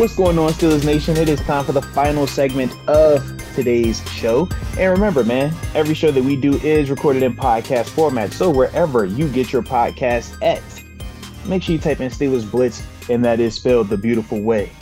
What's going on, Steelers Nation? It is time for the final segment of today's show. And remember, man, every show that we do is recorded in podcast format. So wherever you get your podcast at, make sure you type in Steelers Blitz, and that is spelled the beautiful way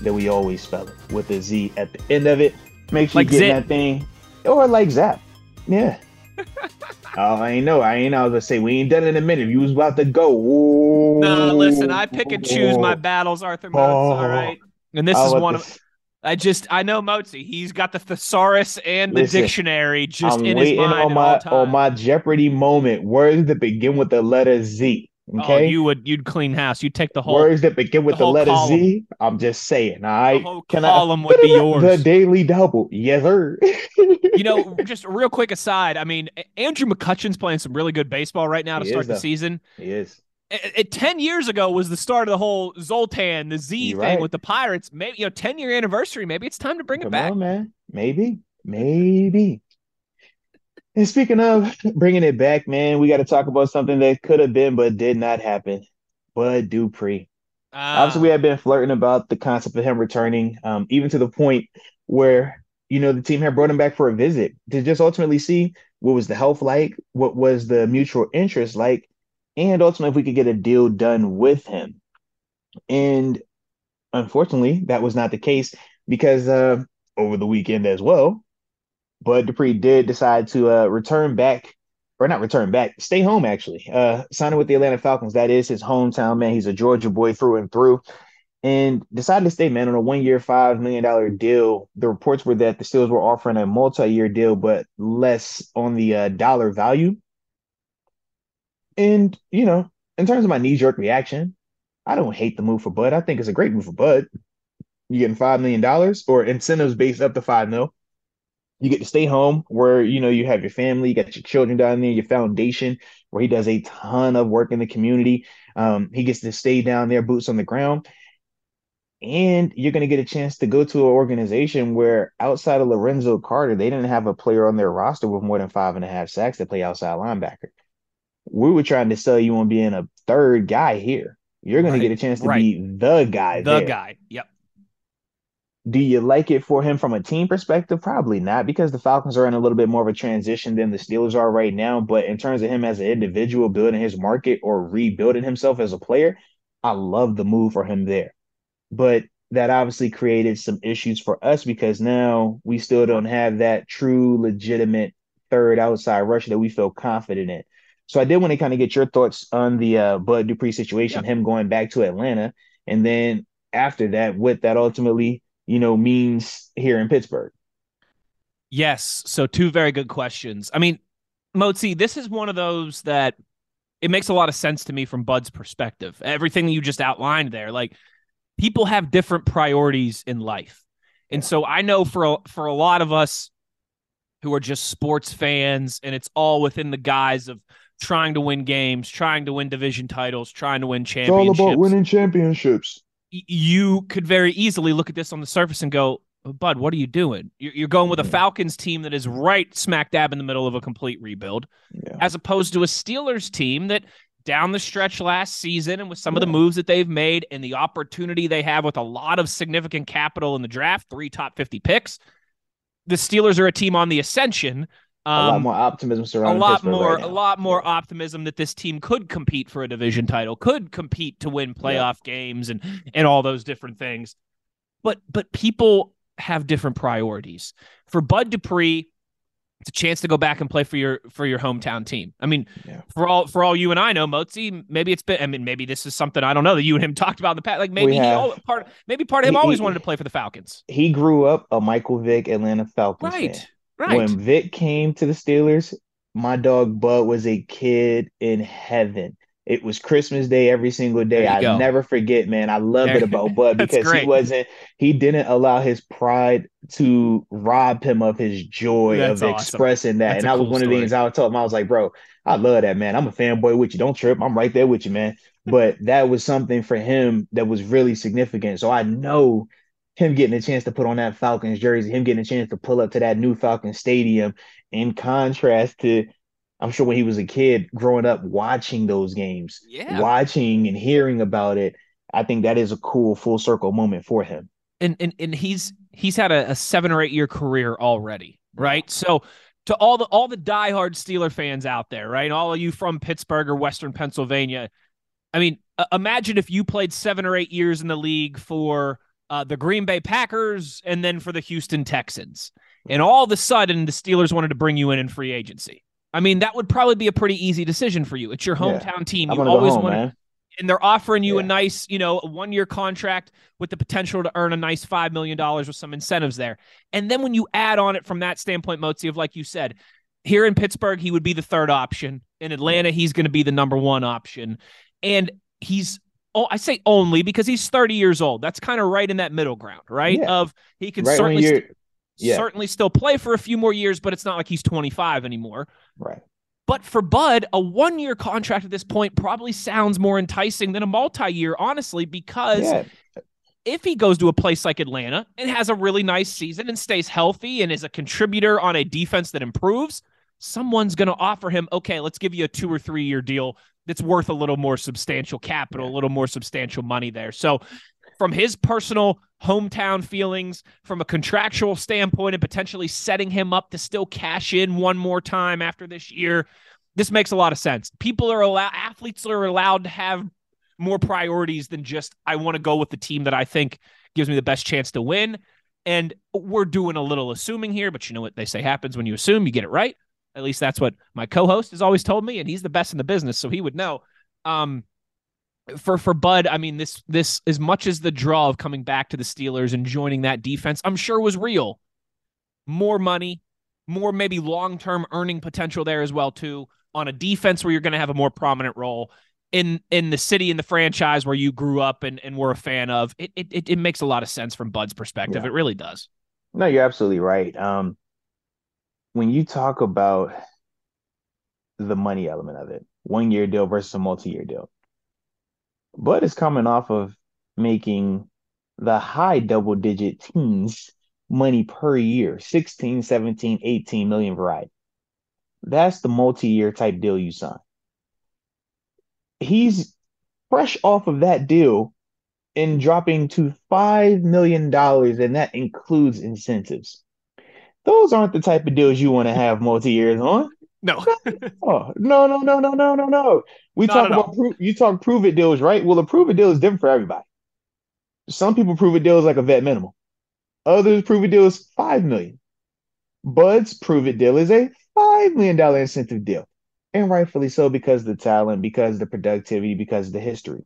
that we always spell it with a Z at the end of it. Make sure Like you get Zip. that thing, or like Zap. Yeah. Oh, I ain't know. I ain't. I was gonna say we ain't done in a minute. You was about to go. Ooh. No, listen, I pick and choose my battles, Arthur Moats. All oh. right. And this I is one of I just I know Mozi. He's got the thesaurus and the Listen, dictionary just I'm in his waiting mind on my on my Jeopardy moment. Words that begin with the letter Z. Oh, Okay. you would you'd clean house. You'd take the whole Words that begin with the the, letter column. Z. I'm just saying. All right. whole Can column I? would be yours. The daily double. Yes, sir. you know, just a real quick aside. I mean, Andrew McCutchen's playing some really good baseball right now to He start is, the though. season. he is. It, it- ten years ago was the start of the whole Zoltan, the Z You're thing right. with the Pirates. Maybe you know, ten year anniversary. Maybe it's time to bring it back. on, man. Maybe. Maybe. And speaking of bringing it back, man, we got to talk about something that could have been but did not happen. Bud Dupree. Ah, Obviously, we have been flirting about the concept of him returning, um, even to the point where, you know, the team had brought him back for a visit to just ultimately see what was the health like, what was the mutual interest like, and ultimately if we could get a deal done with him. And unfortunately, that was not the case because uh, over the weekend as well, Bud Dupree did decide to uh, return back, or not return back, stay home actually. Uh, signing with the Atlanta Falcons. That is his hometown, man. He's a Georgia boy through and through. And decided to stay, man, on a one-year, five million dollar deal. The reports were that the Steelers were offering a multi-year deal, but less on the uh, dollar value. And you know, in terms of my knee-jerk reaction, I don't hate the move for Bud. I think it's a great move for Bud. You're getting five million dollars or incentives based up to five mil. You get to stay home where you know you have your family, you got your children down there, your foundation, where he does a ton of work in the community. Um, he gets to stay down there, boots on the ground. And you're going to get a chance to go to an organization where outside of Lorenzo Carter, they didn't have a player on their roster with more than five and a half sacks to play outside linebacker. We were trying to sell you on being a third guy here. You're going Right, to get a chance to right. be the guy the there. guy. Yep. Do you like it for him from a team perspective? Probably not, because the Falcons are in a little bit more of a transition than the Steelers are right now. But in terms of him as an individual building his market or rebuilding himself as a player, I love the move for him there. But that obviously created some issues for us because now we still don't have that true, legitimate third outside rusher that we feel confident in. So I did want to kind of get your thoughts on the uh, Bud Dupree situation, him going back to Atlanta, and then after that, what that ultimately, you know, means here in Pittsburgh. Yes. So two very good questions. I mean, Motzi, this is one of those that it makes a lot of sense to me from Bud's perspective. Everything that you just outlined there, like people have different priorities in life. And so I know for a, for a lot of us who are just sports fans and it's all within the guise of trying to win games, trying to win division titles, trying to win championships It's all about winning championships. You could very easily look at this on the surface and go, oh, Bud, what are you doing? You're going with a Falcons team that is right smack dab in the middle of a complete rebuild, yeah. as opposed to a Steelers team that down the stretch last season and with some yeah. of the moves that they've made and the opportunity they have with a lot of significant capital in the draft, three top 50 picks, the Steelers are a team on the ascension. Um, a lot um, more optimism surrounding a lot Pittsburgh more right a lot more optimism that this team could compete for a division title, could compete to win playoff yeah. games and and all those different things. But but people have different priorities. For Bud Dupree, it's a chance to go back and play for your for your hometown team. I mean, yeah. for all for all you and I know, Motzi, maybe it's been. I mean, maybe this is something I don't know that you and him talked about in the past. Like maybe he all, part maybe part of him he, always he, wanted to play for the Falcons. He grew up a Michael Vick Atlanta Falcons right, fan. Right. When Vick came to the Steelers, my dog Bud was a kid in heaven. It was Christmas Day every single day. I go. never forget, man. I love it about Bud because he wasn't, he didn't allow his pride to rob him of his joy That's of awesome. expressing that. That's and that cool was one story. of the things I would tell him. I was like, bro, I love that, man. I'm a fanboy with you. Don't trip. I'm right there with you, man. But that was something for him that was really significant. So I know him getting a chance to put on that Falcons jersey, him getting a chance to pull up to that new Falcons stadium in contrast to I'm sure when he was a kid growing up watching those games, yeah. watching and hearing about it, I think that is a cool full circle moment for him. And and and he's he's had a, a seven or eight year career already, right? So to all the all the diehard Steeler fans out there, right? All of you from Pittsburgh or Western Pennsylvania, I mean, uh, imagine if you played seven or eight years in the league for uh, the Green Bay Packers and then for the Houston Texans, and all of a sudden the Steelers wanted to bring you in in free agency. I mean, that would probably be a pretty easy decision for you. It's your hometown yeah. team. You always want to and they're offering you yeah. a nice, you know, one year contract with the potential to earn a nice $5 million with some incentives there. And then when you add on it from that standpoint, Motzi, of like you said, here in Pittsburgh, he would be the third option. In Atlanta, he's going to be the number one option. And he's, oh, I say only because he's 30 years old. That's kind of right in that middle ground, right? Yeah. Of he can right certainly yeah. certainly still play for a few more years, but it's not like he's 25 anymore. Right. But for Bud, a one year contract at this point probably sounds more enticing than a multi year, honestly, because yeah. if he goes to a place like Atlanta and has a really nice season and stays healthy and is a contributor on a defense that improves, someone's going to offer him, okay, let's give you a two or three year deal that's worth a little more substantial capital, a little more substantial money there. So from his personal hometown feelings, from a contractual standpoint, and potentially setting him up to still cash in one more time after this year, this makes a lot of sense. People are allowed, athletes are allowed to have more priorities than just, I want to go with the team that I think gives me the best chance to win. And we're doing a little assuming here, but you know what they say happens when you assume, you get it right. At least that's what my co-host has always told me, and he's the best in the business, so he would know. Um, for for Bud, I mean this this as much as the draw of coming back to the Steelers and joining that defense, I'm sure was real. More money, more maybe long-term earning potential there as well too on a defense where you're going to have a more prominent role in in the city in the franchise where you grew up and, and were a fan of. It, it it makes a lot of sense from Bud's perspective. Yeah. It really does. No, you're absolutely right. Um when you talk about the money element of it, one year deal versus a multi-year deal Bud is coming off of making the high double digit teens money per year 16, 17, 18 million variety. That's the multi year type deal you sign. He's fresh off of that deal and dropping to $5 million, and that includes incentives. Those aren't the type of deals you want to have multi years on. No. oh, no, no, no, no, no, no, no. We Not talk about pro- you talk prove it deals, right? Well, a prove it deal is different for everybody. Some people prove it deals like a vet minimum. Others prove it deal is five million. Bud's prove it deal is a five million dollar incentive deal. And rightfully so because the talent, because the productivity, because the history.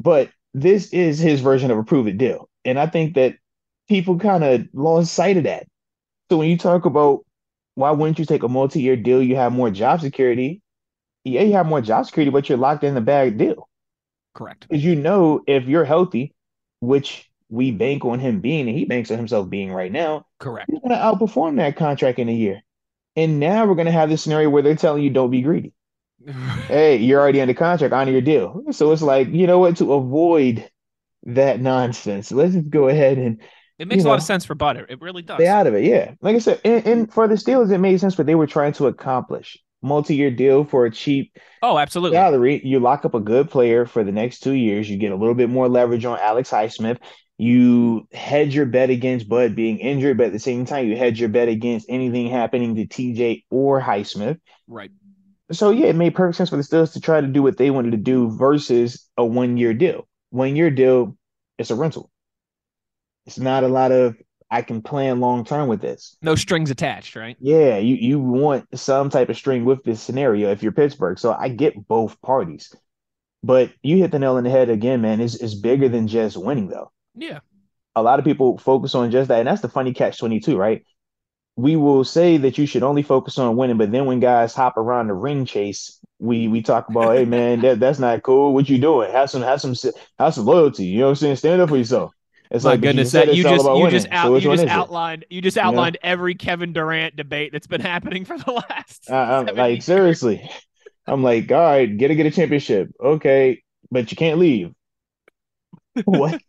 But this is his version of a prove it deal. And I think that people kind of lost sight of that. So when you talk about why wouldn't you take a multi-year deal? You have more job security. Yeah, you have more job security, but you're locked in a bad deal. Correct. Because you know if you're healthy, which we bank on him being, and he banks on himself being right now. Correct. He's gonna outperform that contract in a year. And now we're gonna have this scenario where they're telling you don't be greedy. hey, you're already under contract, honor your deal. So it's like, you know what, to avoid that nonsense, let's just go ahead and It makes You a lot of sense for Butter. It really does. They out of it, yeah. Like I said, and, and for the Steelers, it made sense what they were trying to accomplish. Multi-year deal for a cheap oh, absolutely. salary. You lock up a good player for the next two years. You get a little bit more leverage on Alex Highsmith. You hedge your bet against Bud being injured, but at the same time, you hedge your bet against anything happening to TJ or Highsmith. Right. So yeah, it made perfect sense for the Steelers to try to do what they wanted to do versus a one-year deal. One-year deal, it's a rental. It's not a lot of I can plan long term with this. No strings attached, right? Yeah, you you want some type of string with this scenario if you're Pittsburgh. So I get both parties. But you hit the nail on the head again, man. It's, it's bigger than just winning, though. Yeah. A lot of people focus on just that. And that's the funny catch 22, right? We will say that you should only focus on winning, but then when guys hop around the ring chase, we we talk about, hey man, that, that's not cool. What you doing? Have some have some have some loyalty. You know what I'm saying? Stand up for yourself. It's My like goodness, said that you just you winning. just out So you just it? outlined you just know? outlined every Kevin Durant debate that's been happening for the last. I, I'm like years. seriously. I'm like, all right, get to get a championship. Okay, but you can't leave. What?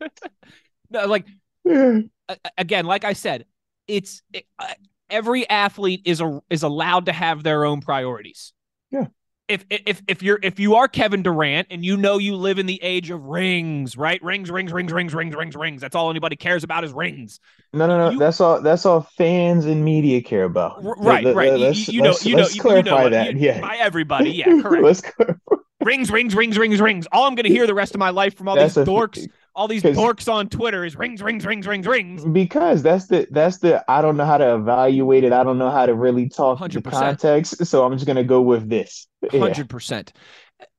No, like again, like I said, it's it, uh, every athlete is a, is allowed to have their own priorities. Yeah. If if if you're if you are Kevin Durant and you know you live in the age of rings, right? Rings, rings, rings, rings, rings, rings, rings. That's all anybody cares about is rings. No, no, no. You- that's all. That's all fans and media care about. Right, Let- right. let- You- let's- you, know, let's- you know, let's you, clarify you know, that. yeah. by everybody. Yeah, correct. let's clarify. rings, rings, rings, rings, rings. All I'm going to hear the rest of my life from all That's these dorks, all these dorks on Twitter is rings, rings, rings, rings, rings. because that's the that's the I don't know how to evaluate it. I don't know how to really talk the 100%. context. So I'm just gonna go with this. Yeah. Hundred percent.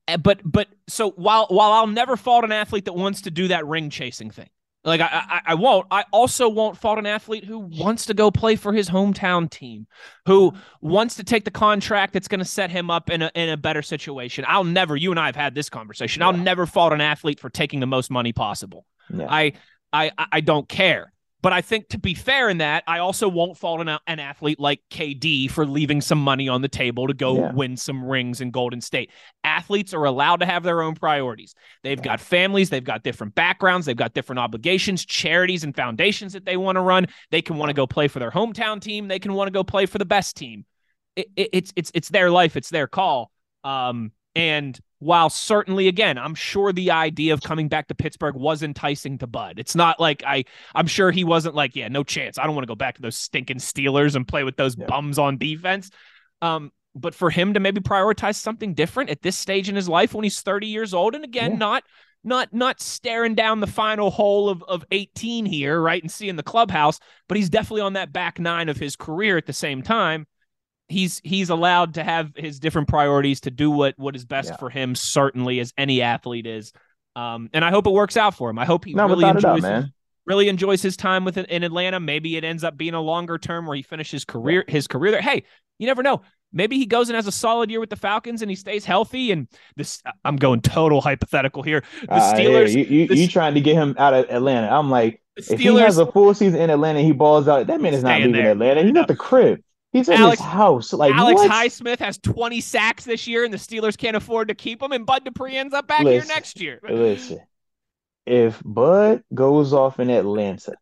Uh, But but so while while I'll never fault an athlete that wants to do that ring chasing thing, like I, I I won't. I also won't fault an athlete who wants to go play for his hometown team, who wants to take the contract that's going to set him up in a in a better situation. I'll never. You and I have had this conversation. I'll never fault an athlete for taking the most money possible. Yeah. I I- I don't care. But I think to be fair in that, I also won't fault an, an athlete like KD for leaving some money on the table to go Yeah. win some rings in Golden State. Athletes are allowed to have their own priorities. They've got families, they've got different backgrounds, they've got different obligations, charities and foundations that they want to run. They can want to go play for their hometown team, they can want to go play for the best team. It, it, it's it's it's their life, it's their call. Um, and while certainly, again, I'm sure the idea of coming back to Pittsburgh was enticing to Bud. It's not like I, I'm sure he wasn't like, yeah, no chance. I don't want to go back to those stinking Steelers and play with those Yeah. bums on defense. Um, but for him to maybe prioritize something different at this stage in his life when he's 30 years old, and again, Yeah. not not not staring down the final hole of of 18 here, right, and seeing the clubhouse, but he's definitely on that back nine of his career at the same time he's he's allowed to have his different priorities to do what what is best Yeah. for him certainly as any athlete is um and i hope it works out for him i hope he No, really enjoys man. really enjoys his time with in atlanta maybe it ends up being a longer term where he finishes career his career there hey you never know maybe he goes and has a solid year with the falcons and he stays healthy and this i'm going total hypothetical here the Uh, yeah, steelers you, you, the you trying to get him out of Atlanta. I'm like, the if he has a full season in Atlanta, he balls out. That man is not leaving there. Atlanta. He's No. at the crib. He's in Alex- his house. Like Alex what? Highsmith has 20 sacks this year, and the Steelers can't afford to keep him. And Bud Dupree ends up back here next year. Listen, if Bud goes off in Atlanta,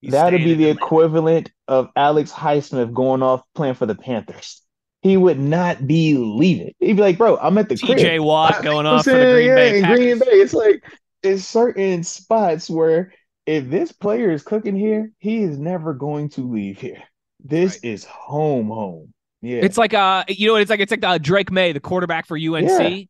He's that'd be the Atlanta. equivalent of Alex Highsmith going off playing for the Panthers. He would not be leaving. He'd be like, bro, I'm at the crib. TJ Watt going off for the Green yeah, Bay Packers. Green Bay. It's like there's certain spots where if this player is cooking here, he is never going to leave here. This is home, home. Yeah, It's like uh, you know, it's like it's like uh, Drake Maye, the quarterback for UNC. Yeah.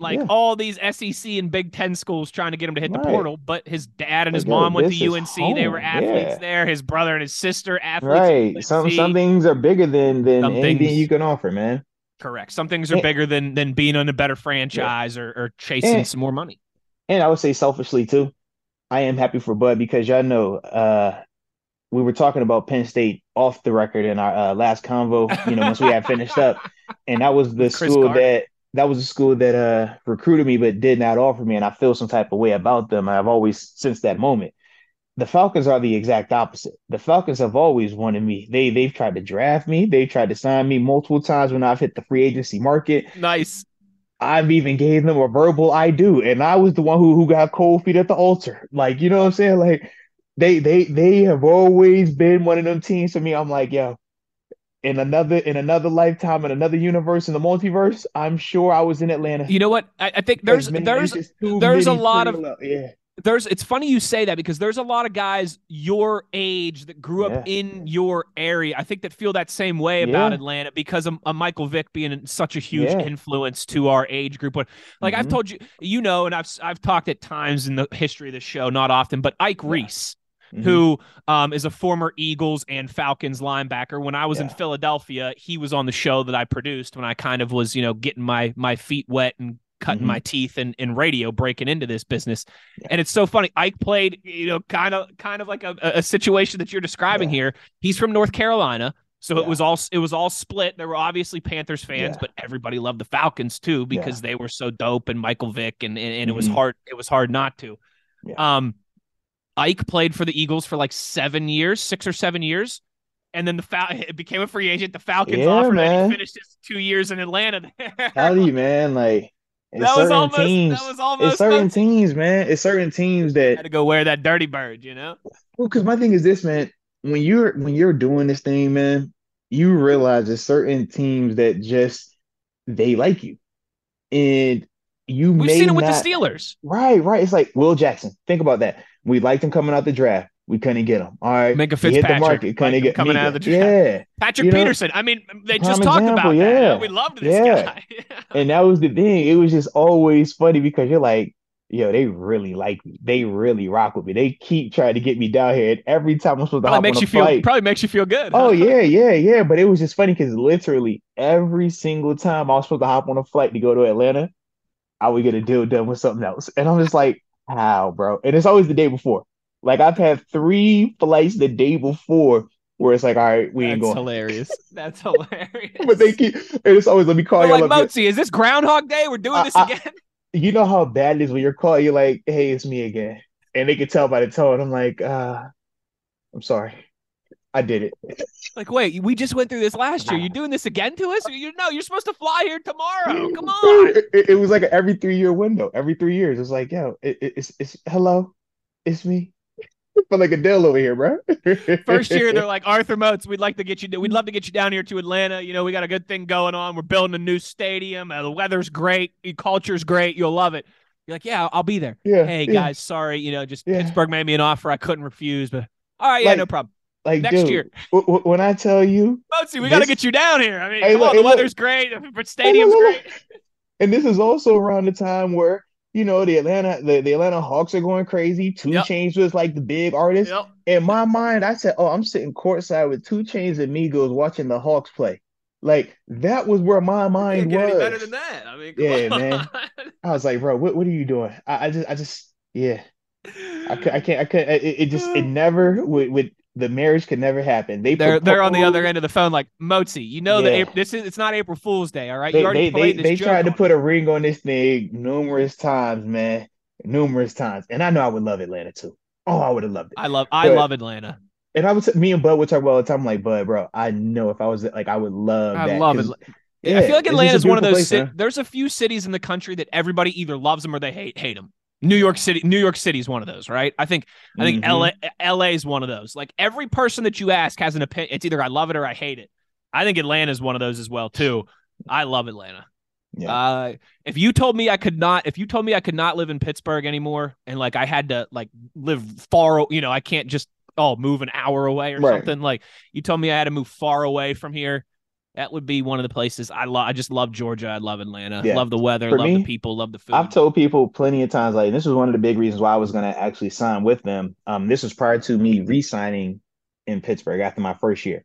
Like Yeah. all these SEC and Big Ten schools trying to get him to hit the Right. portal, but his dad and his Like, mom went to UNC. They were athletes Yeah. there. His brother and his sister athletes. right. Some some things are bigger than than Some anything things- you can offer, man. Correct. Some things are Yeah. bigger than than being on a better franchise or, or chasing Yeah. some more money. And I would say selfishly too, I am happy for Bud because y'all know uh we were talking about Penn State off the record in our uh, last convo, you know, once we had finished up. And that was the Chris school that that was the school that uh recruited me but did not offer me and I feel some type of way about them. I've always since that moment. The Falcons are the exact opposite. The Falcons have always wanted me. They they've tried to draft me. They've tried to sign me multiple times when I've hit the free agency market. Nice. I've even gave them a verbal I do, and I was the one who who got cold feet at the altar. Like, you know what I'm saying? Like, they they they have always been one of them teams for me. I'm like, yo, in another in another lifetime, in another universe, in the multiverse, I'm sure I was in Atlanta. You know what? I, I think there's many- there's it's just too there's a lot of parallel- yeah. there's it's funny you say that because there's a lot of guys your age that grew up Yeah. in your area. I think that feel that same way about Yeah. Atlanta because of, of Michael Vick being such a huge Yeah. influence to our age group. But like I've Mhm. told you, you know, and I've I've talked at times in the history of the show, not often, but Ike Reese. Mhm. Who um, is a former Eagles and Falcons linebacker? When I was in Philadelphia, he was on the show that I produced when I kind of was, you know, getting my my feet wet and cutting Mhm. my teeth in, in radio, breaking into this business. Yeah. And it's so funny. Ike played, you know, kind of kind of like a, a situation that you're describing Yeah. here. He's from North Carolina. So it was all it was all split. There were obviously Panthers fans, Yeah. but everybody loved the Falcons too because they were so dope and Michael Vick and and, and it was Mhm. hard it was hard not to. Yeah. Um Ike played for the Eagles for like seven years, six or seven years. And then the Fal- it became a free agent. The Falcons Yeah, offered him. and. He finished his two years in Atlanta. There. Tell you, man, like it's that was certain almost teams. that was almost it's certain teams, man. It's certain teams that had to go wear that dirty bird, you know? Well, because my thing is this, man. When you're when you're doing this thing, man, you realize there's certain teams that just they like you, and you We've seen it with not- the Steelers. Right, right. It's like Will Jackson. Think about that. We liked him coming out the draft. We couldn't get him. All right, Minkah He hit the Fitzpatrick, market. Couldn't get coming out of the draft. Yeah, Patrick You know, Peterson. I mean, they just talked example, about that. yeah. We loved this Yeah. guy. and that was the thing. It was just always funny because you're like, yo, they really like me. They really rock with me. They keep trying to get me down here, and every time I'm supposed to probably hop makes on you a feel flight, probably makes you feel good. Oh yeah, yeah, yeah. But it was just funny because literally every single time I was supposed to hop on a flight to go to Atlanta, I would get a deal done with something else. And I'm just like, how, bro? And it's always the day before. Like I've had three flights the day before where it's like, all right, we ain't That's going. hilarious. That's hilarious. But they keep and it's always let me call you like up. Mozi, is this Groundhog Day? We're doing I- this I- again. You know how bad it is when you're calling, you're like, hey, it's me again. And they can tell by the tone. I'm like, uh, I'm sorry. I did it. Like, wait, we just went through this last year. You're doing this again to us? You know, you're supposed to fly here tomorrow. Come on. It, it- was like every three year window. Every three years, it's like, yo, it, it- it's it's hello, it's me. But like Adele over here, bro. First year, they're like Arthur Moats. We'd like to get you. We'd love to get you down here to Atlanta. You know, we got a good thing going on. We're building a new stadium. Uh, the weather's great. The culture's great. You'll love it. You're like, yeah, I'll be there. yeah, Hey yeah. guys, sorry. You know, just Yeah. Pittsburgh made me an offer I couldn't refuse. But all right, yeah, Like, no problem. Like Next dude, year, w- w- when I tell you, Moatsy, we got to get you down here. I mean, Hey, come look, on, hey, the look. weather's great. The stadium's look, look. great. and this is also around the time where you know the Atlanta the, the Atlanta Hawks are going crazy. Two Yep. Chains was like the big artist. Yep. In my mind, I said, "Oh, I'm sitting courtside with 2 Chainz and Migos watching the Hawks play." Like that was where my mind was. better than that. I mean, come Yeah, on. man. I was like, "Bro, what what are you doing?" I, I just I just yeah. I, I can't I can't it, it just it never would with the marriage could never happen. They They're they're on the other end of the phone, like Mozi. You know that Yeah. April, this is it's not April Fool's Day, all right? They you already they they, this they tried to put a ring on this thing numerous times, man, numerous times. And I know I would love Atlanta too. Oh, I would have loved it. I love I but- love Atlanta. And I would say, me and Bud would talk about all the time. like, Bud, bro, I know if I was like, I would love I that. love it. Yeah, I feel like it's just a Atlanta is one of those. place, ci- man. there's a few cities in the country that everybody either loves them or they hate hate them. New York City, New York City is one of those, right? I think I think Mhm. LA LA is one of those. Like every person that you ask has an opinion. It's either I love it or I hate it. I think Atlanta is one of those as well too. I love Atlanta. Yeah. Uh, if you told me I could not, if you told me I could not live in Pittsburgh anymore, and like I had to like live far, you know, I can't just oh move an hour away or Right. something. Like you told me I had to move far away from here. That would be one of the places I love. I just love Georgia. I love Atlanta. Yeah. Love the weather. For love me, the people. Love the food. I've told people plenty of times, like this was one of the big reasons why I was gonna actually sign with them. Um, this was prior to me re-signing in Pittsburgh after my first year.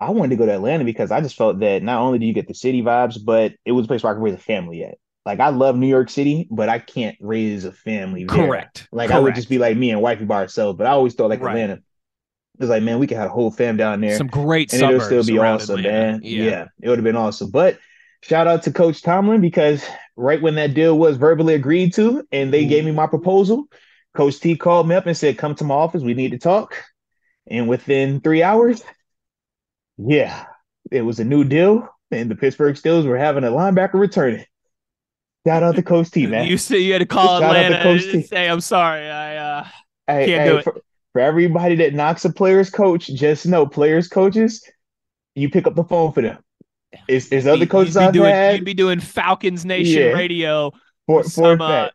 I wanted to go to Atlanta because I just felt that not only do you get the city vibes, but it was a place where I could raise a family at. Like I love New York City, but I can't raise a family there. Correct. Like I would just be like me and wifey by ourselves. But I always thought like Right. Atlanta. It was like, man, we could have a whole fam down there Some great and it'll still be awesome, Atlanta. man. Yeah. it would have been awesome. But shout out to Coach Tomlin because right when that deal was verbally agreed to and they gave me my proposal, Coach T called me up and said, Come to my office, we need to talk. And within three hours, yeah, it was a new deal. And the Pittsburgh Steelers were having a linebacker returning. Shout out to Coach T, man. You said you had to call Shout out to Atlanta Coach and T. say, "I'm sorry, I uh, Hey, Can't hey, do it. fir- for everybody that knocks a player's coach, just know players' coaches, you pick up the phone for them. Is is other coaches you'd I've doing, had You'd be doing Falcons Nation Yeah. radio. for, for some, uh,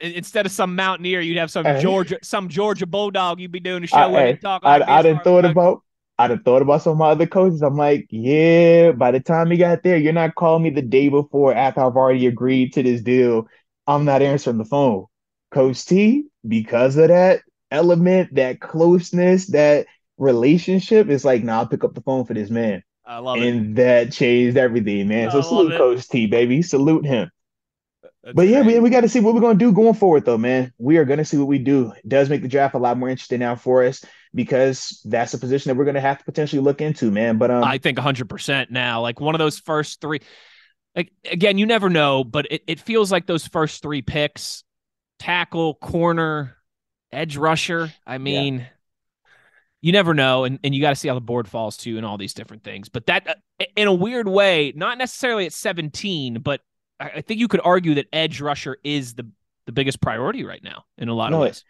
instead of some Mountaineer, you'd have some Hey. Georgia, some Georgia Bulldog. You'd be doing a show I, where hey, talk I, I this, done thought about I done thought about some of my other coaches. I'm like, yeah, by the time he got there, you're not calling me the day before after I've already agreed to this deal. I'm not answering the phone. Coach T, because of that element, that closeness, that relationship, it's like, nah, I'll pick up the phone for this man. I love it. And that changed everything, man. I So salute it. Coach T, baby. Salute him. That's But yeah, we, we got to see what we're going to do going forward, though, man. We are going to see what we do. It does make the draft a lot more interesting now for us because that's a position that we're going to have to potentially look into, man. But um, I think 100% now. Like one of those first three. Like again, you never know, but it, it feels like those first three picks tackle, corner, edge rusher. I mean, you never know. And, and you got to see how the board falls too and all these different things. But that, uh, in a weird way, not necessarily at 17, but I, think you could argue that edge rusher is the, the biggest priority right now in a lot No, of ways.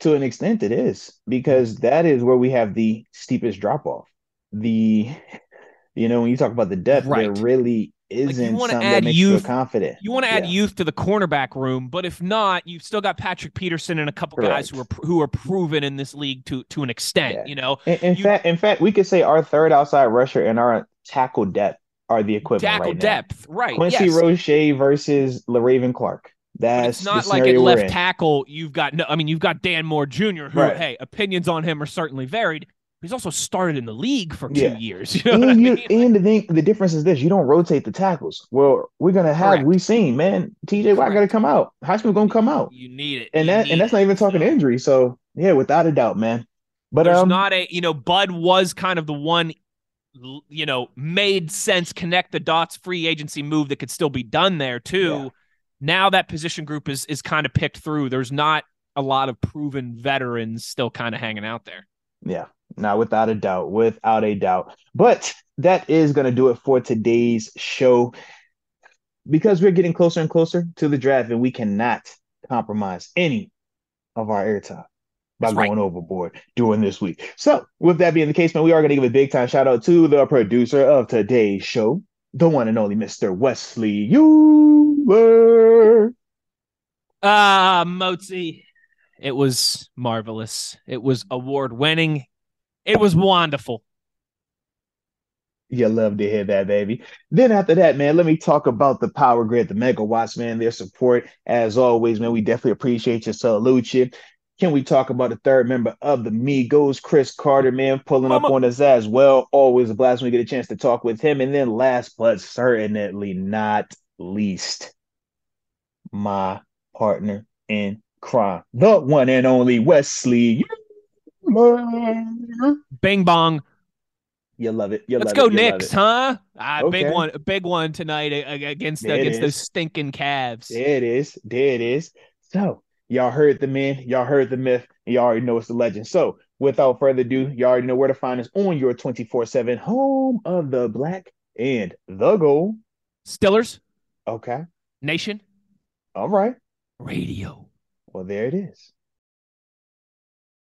to an extent, it is because that is where we have the steepest drop off. The, you know, when you talk about the depth, there Right. really isn't wanna something add that makes you youth- feel confident. You want to add Yeah. youth to the cornerback room, but if not, you've still got Patrick Peterson and a couple guys who are who are proven in this league to to an extent. Yeah. You know, In, in You- fact, in fact, we could say our third outside rusher and our tackle depth are the equivalent tackle right now. depth, right? Quincy yes. Roche versus Le'Raven Clark. That's it's not like at left in. tackle. You've got no. I mean, you've got Dan Moore Jr., who, Right. hey, opinions on him are certainly varied. He's also started in the league for two years. You know and you, mean? and the thing, the difference is this: you don't rotate the tackles. Well, we're gonna have Correct. we seen man, TJ Watt got to come out. Highsmith gonna come out, You need it, and You that and that's it. not even talking So- injury. So yeah, without a doubt, man. But there's um, not a you know bud was kind of the one you know made sense connect the dots free agency move that could still be done there too Yeah. now that position group is is kind of picked through there's not a lot of proven veterans still kind of hanging out there Yeah, now without a doubt, without a doubt. But that is going to do it for today's show because we're getting closer and closer to the draft, and we cannot compromise any of our airtime by That's right. going overboard during this week. So, with that being the case, man, we are going to give a big time shout out to the producer of today's show, the one and only Mr. Wesley Uhler. ah mozi it was marvelous it was award winning it was wonderful You love to hear that, baby. Then after that, man, let me talk about the Power Grid, the megawatts, man, their support. As always, man, we definitely appreciate you. Salute you. Can we talk about the third member of the Migos, Chris Carter, man, pulling up on us as well? Always a blast when we get a chance to talk with him. And then last but certainly not least, my partner in crime, the one and only Wesley. Uhler. bing bong You love it. You let's love go it. Knicks, it. huh ah, big one big one tonight a- a- against There against those stinking Cavs There it is. There it is. So, y'all heard the man, y'all heard the myth, and y'all already know it's the legend. So, without further ado, y'all already know where to find us on your 24 7 home of the black and the gold. Stillers Okay. Nation All right. Radio. Well, there it is.